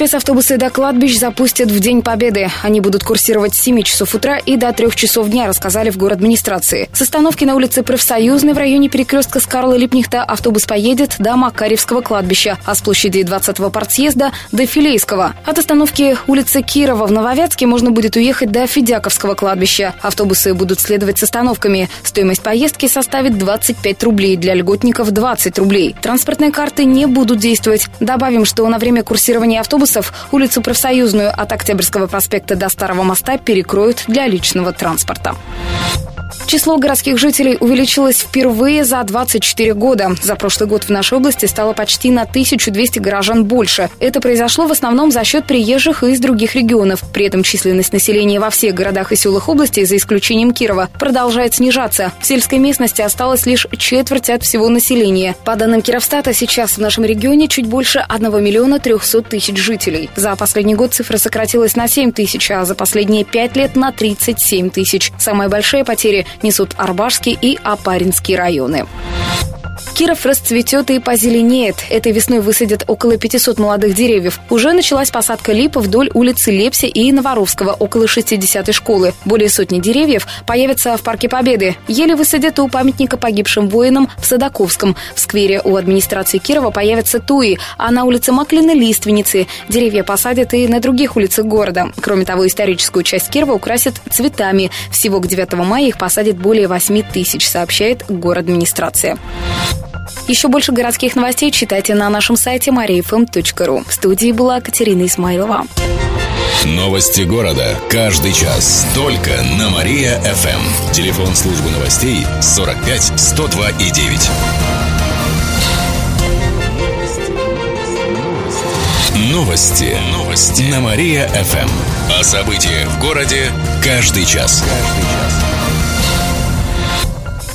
Спецавтобусы до кладбищ запустят в День Победы. Они будут курсировать с 7 часов утра и до 3 часов дня, рассказали в город администрации. С остановки на улице Профсоюзной в районе перекрестка с Карла Липнихта автобус поедет до Макаревского кладбища, а с площади 20-го партсъезда до Филейского. От остановки улицы Кирова в Нововятске можно будет уехать до Федяковского кладбища. Автобусы будут следовать с остановками. Стоимость поездки составит 25 рублей, для льготников 20 рублей. Транспортные карты не будут действовать. Добавим, что на время курсирования автобуса автобусов улицу Профсоюзную от Октябрьского проспекта до Старого моста перекроют для личного транспорта. Число городских жителей увеличилось впервые за 24 года. За прошлый год в нашей области стало почти на 1200 горожан больше. Это произошло в основном за счет приезжих из других регионов. При этом численность населения во всех городах и селах области, за исключением Кирова, продолжает снижаться. В сельской местности осталось лишь четверть от всего населения. По данным Кировстата, сейчас в нашем регионе чуть больше 1 миллиона 300 тысяч жителей. За последний год цифра сократилась на 7 тысяч, а за последние 5 лет на 37 тысяч. Самые большие потери несут Арбашский и Апаринский районы. Киров расцветет и позеленеет. Этой весной высадят около 500 молодых деревьев. Уже началась посадка лип вдоль улицы Лепси и Новоровского, около 60-й школы. Более сотни деревьев появятся в Парке Победы. Еле высадят у памятника погибшим воинам в Садаковском. В сквере у администрации Кирова появятся туи, а на улице Маклина – лиственницы. Деревья посадят и на других улицах города. Кроме того, историческую часть Кирова украсят цветами. Всего к 9 мая их посадят более 8 тысяч, сообщает город администрация. Еще больше городских новостей читайте на нашем сайте mariafm.ru. В студии была Катерина Исмайлова. Новости города. Каждый час. Только на Мария-ФМ. Телефон службы новостей 45 102 и 9. Новости. Новости. На Мария-ФМ. О событиях в городе каждый час. Каждый час.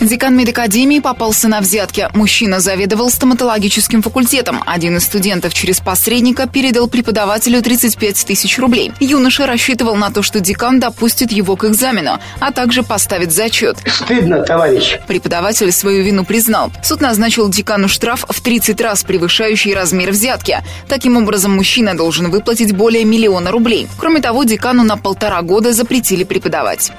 Декан медакадемии попался на взятки. Мужчина заведовал стоматологическим факультетом. Один из студентов через посредника передал преподавателю 35 тысяч рублей. Юноша рассчитывал на то, что декан допустит его к экзамену, а также поставит зачет. Стыдно, товарищ. Преподаватель свою вину признал. Суд назначил декану штраф в 30 раз превышающий размер взятки. Таким образом, мужчина должен выплатить более миллиона рублей. Кроме того, декану на полтора года запретили преподавать.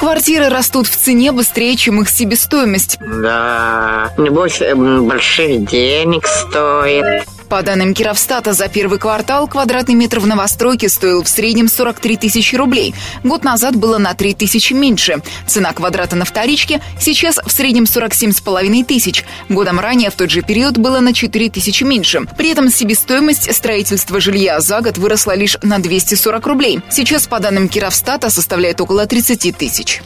Квартиры растут в цене быстрее, чем их себестоимость. Да, небось, больших денег стоит. По данным Кировстата, за первый квартал квадратный метр в новостройке стоил в среднем 43 тысячи рублей. Год назад было на 3 тысячи меньше. Цена квадрата на вторичке сейчас в среднем 47,5 тысяч. Годом ранее в тот же период было на 4 тысячи меньше. При этом себестоимость строительства жилья за год выросла лишь на 240 рублей. Сейчас, по данным Кировстата, составляет около 30 тысяч.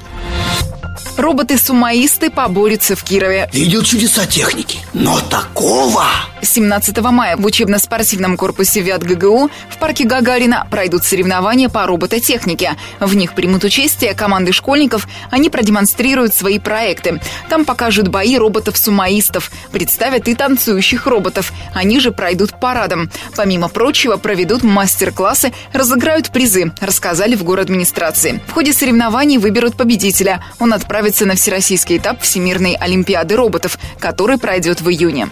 Роботы-сумаисты поборются в Кирове. Видел чудеса техники, но такого... 17 мая в учебно-спортивном корпусе ВИАТ ГГУ в парке Гагарина пройдут соревнования по робототехнике. В них примут участие команды школьников, они продемонстрируют свои проекты. Там покажут бои роботов-сумаистов, представят и танцующих роботов. Они же пройдут парадом. Помимо прочего, проведут мастер-классы, разыграют призы, рассказали в город администрации. В ходе соревнований выберут победителя. Он отправится отправиться на всероссийский этап Всемирной Олимпиады роботов, который пройдет в июне.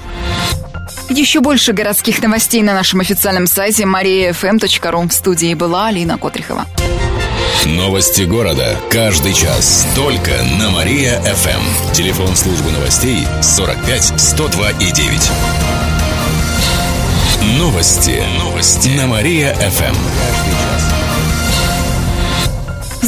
Еще больше городских новостей на нашем официальном сайте mariafm.ru. В студии была Алина Котрихова. Новости города. Каждый час. Только на Мария-ФМ. Телефон службы новостей 45 102 и 9. Новости. Новости. На Мария-ФМ.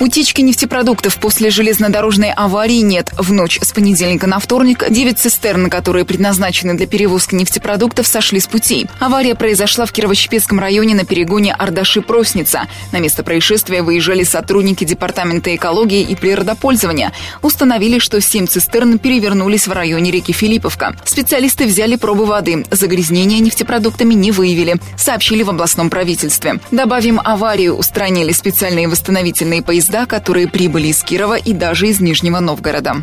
Утечки нефтепродуктов после железнодорожной аварии нет. В ночь с понедельника на вторник 9 цистерн, которые предназначены для перевозки нефтепродуктов, сошли с путей. Авария произошла в Кирово-Чепецком районе на перегоне Ардаши-Просница. На место происшествия выезжали сотрудники Департамента экологии и природопользования. Установили, что 7 цистерн перевернулись в районе реки Филипповка. Специалисты взяли пробы воды. Загрязнения нефтепродуктами не выявили, сообщили в областном правительстве. Добавим, аварию устранили специальные восстановительные поезда поезда, которые прибыли из Кирова и даже из Нижнего Новгорода.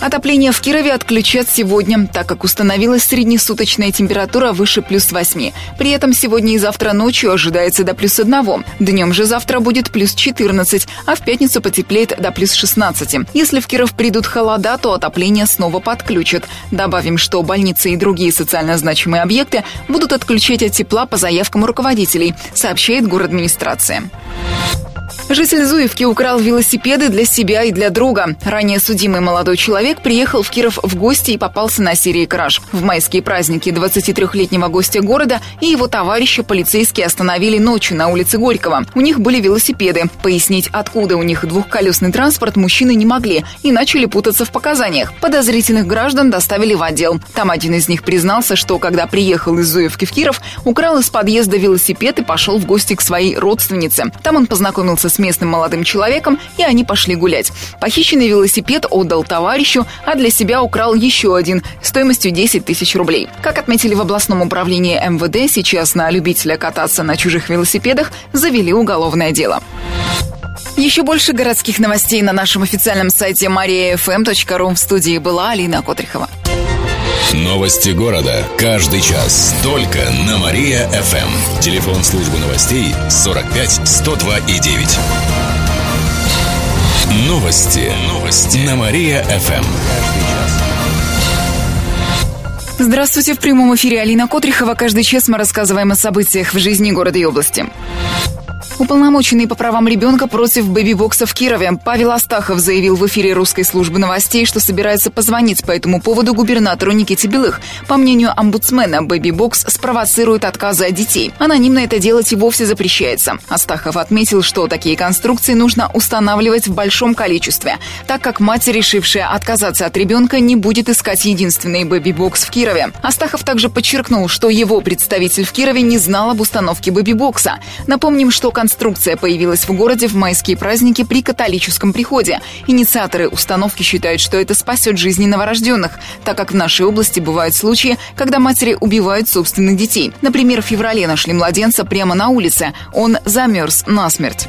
Отопление в Кирове отключат сегодня, так как установилась среднесуточная температура выше плюс 8. При этом сегодня и завтра ночью ожидается до плюс 1. Днем же завтра будет плюс 14, а в пятницу потеплеет до плюс 16. Если в Киров придут холода, то отопление снова подключат. Добавим, что больницы и другие социально значимые объекты будут отключать от тепла по заявкам руководителей, сообщает город администрация. Житель Зуевки украл велосипеды для себя и для друга. Ранее судимый молодой человек приехал в Киров в гости и попался на серии краж. В майские праздники 23-летнего гостя города и его товарища полицейские остановили ночью на улице Горького. У них были велосипеды. Пояснить, откуда у них двухколесный транспорт, мужчины не могли и начали путаться в показаниях. Подозрительных граждан доставили в отдел. Там один из них признался, что когда приехал из Зуевки в Киров, украл из подъезда велосипед и пошел в гости к своей родственнице. Там он познакомился с местным молодым человеком, и они пошли гулять. Похищенный велосипед отдал товарищу, а для себя украл еще один стоимостью 10 тысяч рублей. Как отметили в областном управлении МВД, сейчас на любителя кататься на чужих велосипедах завели уголовное дело. Еще больше городских новостей на нашем официальном сайте mariafm.ru. В студии была Алина Котрихова. Новости города. Каждый час. Только на Мария-ФМ. Телефон службы новостей 45 102 и 9. Новости. Новости. На Мария-ФМ. Здравствуйте, в прямом эфире Алина Котрихова. Каждый час мы рассказываем о событиях в жизни города и области. Уполномоченный по правам ребенка против бэби-бокса в Кирове Павел Астахов заявил в эфире русской службы новостей, что собирается позвонить по этому поводу губернатору Никите Белых. По мнению омбудсмена, бэби-бокс спровоцирует отказы от детей. Анонимно это делать и вовсе запрещается. Астахов отметил, что такие конструкции нужно устанавливать в большом количестве, так как мать, решившая отказаться от ребенка, не будет искать единственный бэби-бокс в Кирове. Астахов также подчеркнул, что его представитель в Кирове не знал об установке бэби-бокса. Напомним, что конструкция появилась в городе в майские праздники при католическом приходе. Инициаторы установки считают, что это спасет жизни новорожденных, так как в нашей области бывают случаи, когда матери убивают собственных детей. Например, в феврале нашли младенца прямо на улице. Он замерз насмерть.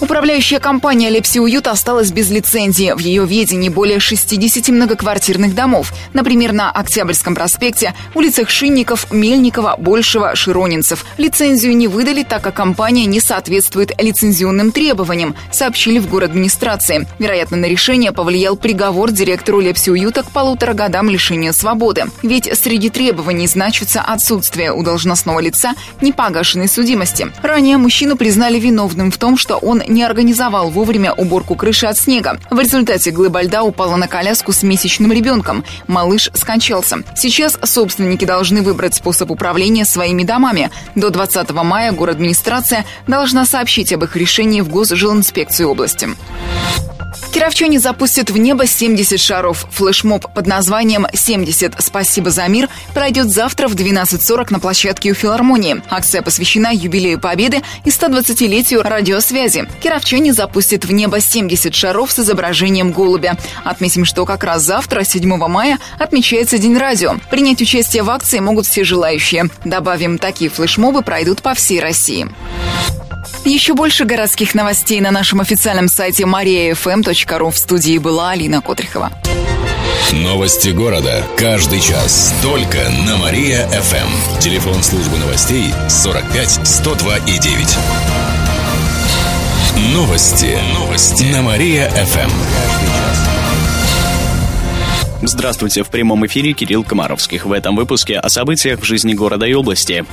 Управляющая компания «Лепси Уют» осталась без лицензии. В ее ведении более 60 многоквартирных домов. Например, на Октябрьском проспекте, улицах Шинников, Мельникова, Большего, Широнинцев. Лицензию не выдали, так как компания не соответствует лицензионным требованиям, сообщили в город администрации. Вероятно, на решение повлиял приговор директору «Лепси Уюта» к полутора годам лишения свободы. Ведь среди требований значится отсутствие у должностного лица непогашенной судимости. Ранее мужчину признали виновным в том, что он не организовал вовремя уборку крыши от снега. В результате глыба льда упала на коляску с месячным ребенком. Малыш скончался. Сейчас собственники должны выбрать способ управления своими домами. До 20 мая город администрация должна сообщить об их решении в Госжилинспекцию области. Кировчане запустят в небо 70 шаров. Флешмоб под названием «70. Спасибо за мир» пройдет завтра в 12.40 на площадке у филармонии. Акция посвящена юбилею Победы и 120-летию радиосвязи. Кировчане запустят в небо 70 шаров с изображением голубя. Отметим, что как раз завтра, 7 мая, отмечается День радио. Принять участие в акции могут все желающие. Добавим, такие флешмобы пройдут по всей России. Еще больше городских новостей на нашем официальном сайте mariafm.ru. В студии была Алина Котрихова. Новости города. Каждый час. Только на Мария-ФМ. Телефон службы новостей 45 102 и 9. Новости. Новости. На Мария-ФМ. Здравствуйте, в прямом эфире Кирилл Комаровских. В этом выпуске о событиях в жизни города и области.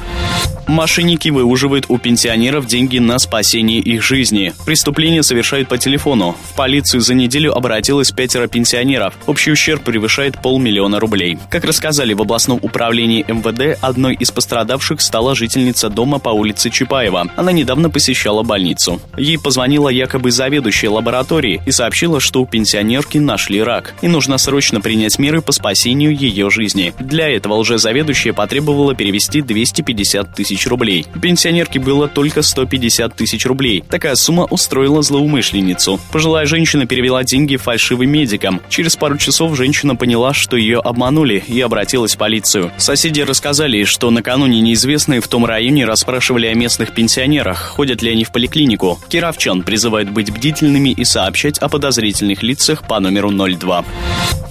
Мошенники выуживают у пенсионеров деньги на спасение их жизни. Преступление совершают по телефону. В полицию за неделю обратилось пятеро пенсионеров. Общий ущерб превышает полмиллиона рублей. Как рассказали в областном управлении МВД, одной из пострадавших стала жительница дома по улице Чапаева. Она недавно посещала больницу. Ей позвонила якобы заведующая лаборатории и сообщила, что у пенсионерки нашли рак и нужно срочно принять меры по спасению ее жизни. Для этого уже заведующая потребовала перевести 250 тысяч тысяч рублей. У пенсионерки было только 150 тысяч рублей. Такая сумма устроила злоумышленницу. Пожилая женщина перевела деньги фальшивым медикам. Через пару часов женщина поняла, что ее обманули и обратилась в полицию. Соседи рассказали, что накануне неизвестные в том районе расспрашивали о местных пенсионерах, ходят ли они в поликлинику. Кировчан призывают быть бдительными и сообщать о подозрительных лицах по номеру 02.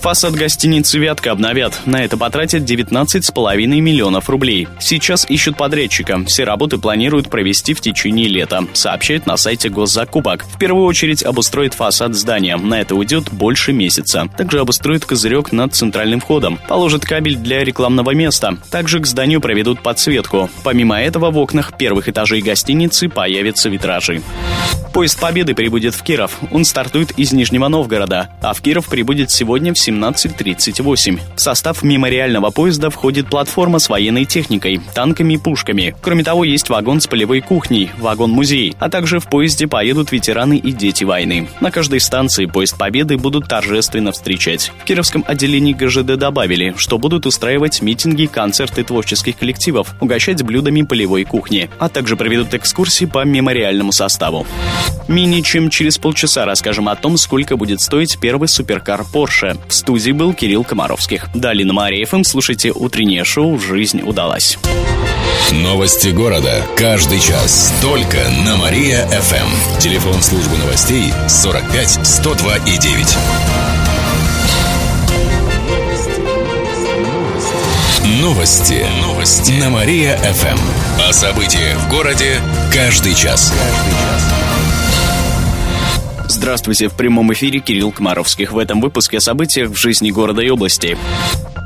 Фасад гостиницы «Вятка» обновят. На это потратят 19,5 миллионов рублей. Сейчас ищут подрядчика. Все работы планируют провести в течение лета, сообщают на сайте госзакупок. В первую очередь обустроит фасад здания. На это уйдет больше месяца. Также обустроит козырек над центральным входом. Положит кабель для рекламного места. Также к зданию проведут подсветку. Помимо этого, в окнах первых этажей гостиницы появятся витражи. Поезд Победы прибудет в Киров. Он стартует из Нижнего Новгорода, а в Киров прибудет сегодня в 17.38. В состав мемориального поезда входит платформа с военной техникой, танками и пушками. Кроме того, есть вагон с полевой кухней, вагон-музей, а также в поезде поедут ветераны и дети войны. На каждой станции поезд Победы будут торжественно встречать. В Кировском отделении ГЖД добавили, что будут устраивать митинги, концерты творческих коллективов, угощать блюдами полевой кухни, а также проведут экскурсии по мемориальному составу. Менее чем через полчаса расскажем о том, сколько будет стоить первый суперкар Porsche. В студии был Кирилл Комаровских. Далее на Мария ФМ слушайте утреннее шоу «Жизнь удалась». Новости города. Каждый час. Только на Мария-ФМ. Телефон службы новостей 45 102 и 9. Новости. Новости. На Мария-ФМ. О событиях в городе каждый час. Каждый час. Здравствуйте, в прямом эфире Кирилл Комаровских. В этом выпуске о событиях в жизни города и области.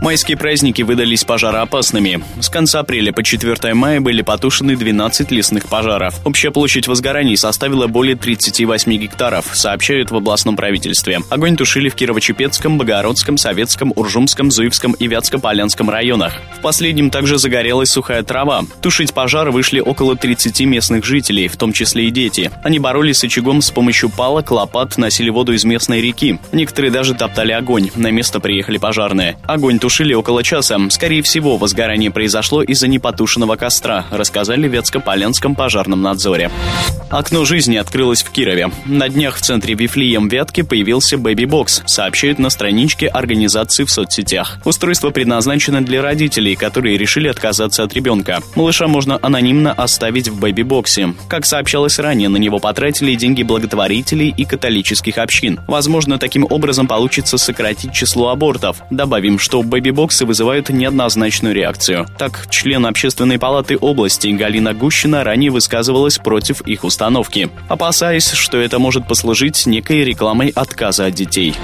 Майские праздники выдались пожароопасными. С конца апреля по 4 мая были потушены 12 лесных пожаров. Общая площадь возгораний составила более 38 гектаров, сообщают в областном правительстве. Огонь тушили в Кирово-Чепецком, Богородском, Советском, Уржумском, Зуевском и Вятско-Полянском районах. В последнем также загорелась сухая трава. Тушить пожар вышли около 30 местных жителей, в том числе и дети. Они боролись с очагом с помощью палок, лопат, носили воду из местной реки. Некоторые даже топтали огонь. На место приехали пожарные. Огонь тушили около часа. Скорее всего, возгорание произошло из-за непотушенного костра, рассказали в Вятско-Полянском пожарном надзоре. Окно жизни открылось в Кирове. На днях в центре Вифлеем Вятки появился бэби-бокс, сообщают на страничке организации в соцсетях. Устройство предназначено для родителей, которые решили отказаться от ребенка. Малыша можно анонимно оставить в бэби-боксе. Как сообщалось ранее, на него потратили деньги благотворителей и католических общин. Возможно, таким образом получится сократить число абортов. Добавим, что бэби бэби-боксы вызывают неоднозначную реакцию. Так, член Общественной палаты области Галина Гущина ранее высказывалась против их установки, опасаясь, что это может послужить некой рекламой отказа от детей.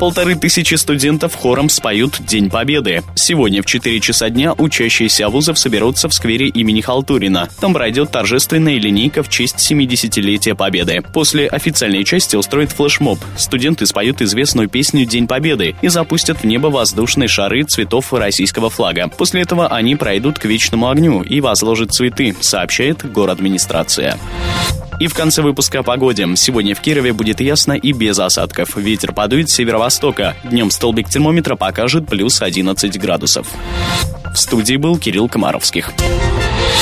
Полторы тысячи студентов хором споют День Победы. Сегодня в 4 часа дня учащиеся вузов соберутся в сквере имени Халтурина. Там пройдет торжественная линейка в честь 70-летия Победы. После официальной части устроит флешмоб. Студенты споют известную песню День Победы и запустят в небо воздушные шары цветов российского флага. После этого они пройдут к вечному огню и возложат цветы, сообщает город администрация. И в конце выпуска о погоде. Сегодня в Кирове будет ясно и без осадков. Ветер подует с северо-востока. Днем столбик термометра покажет плюс 11 градусов. В студии был Кирилл Комаровских.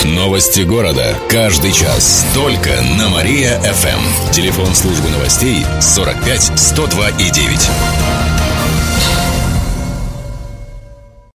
Новости города. Каждый час. Только на Мария-ФМ. Телефон службы новостей 45 102 и 9.